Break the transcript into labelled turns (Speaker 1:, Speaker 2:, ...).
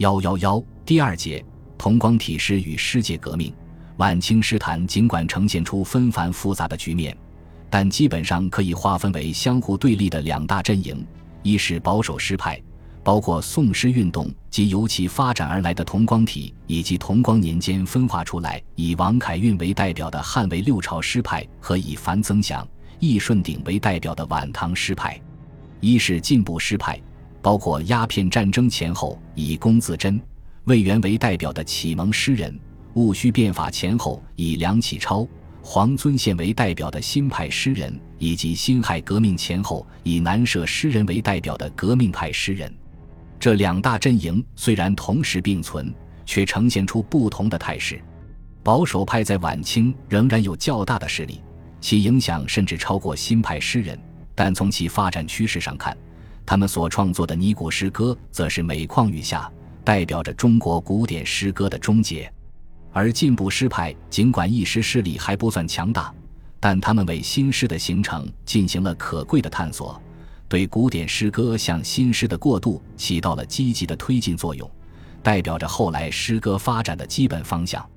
Speaker 1: 幺幺幺第二节同光体诗与世界革命。晚清诗坛尽管呈现出纷繁复杂的局面，但基本上可以划分为相互对立的两大阵营：一是保守诗派，包括宋诗运动及由其发展而来的同光体，以及同光年间分化出来以王凯运为代表的汉魏六朝诗派和以樊增祥、易顺鼎为代表的晚唐诗派；一是进步诗派，包括鸦片战争前后以龚自珍、魏源为代表的启蒙诗人。戊戌变法前后，以梁启超、黄遵宪为代表的新派诗人，以及辛亥革命前后以南社诗人为代表的革命派诗人，这两大阵营虽然同时并存，却呈现出不同的态势。保守派在晚清仍然有较大的势力，其影响甚至超过新派诗人，但从其发展趋势上看，他们所创作的尼古诗歌则是每况愈下，代表着中国古典诗歌的终结。而进步诗派尽管一时势力还不算强大，但他们为新诗的形成进行了可贵的探索，对古典诗歌向新诗的过渡起到了积极的推进作用，代表着后来诗歌发展的基本方向。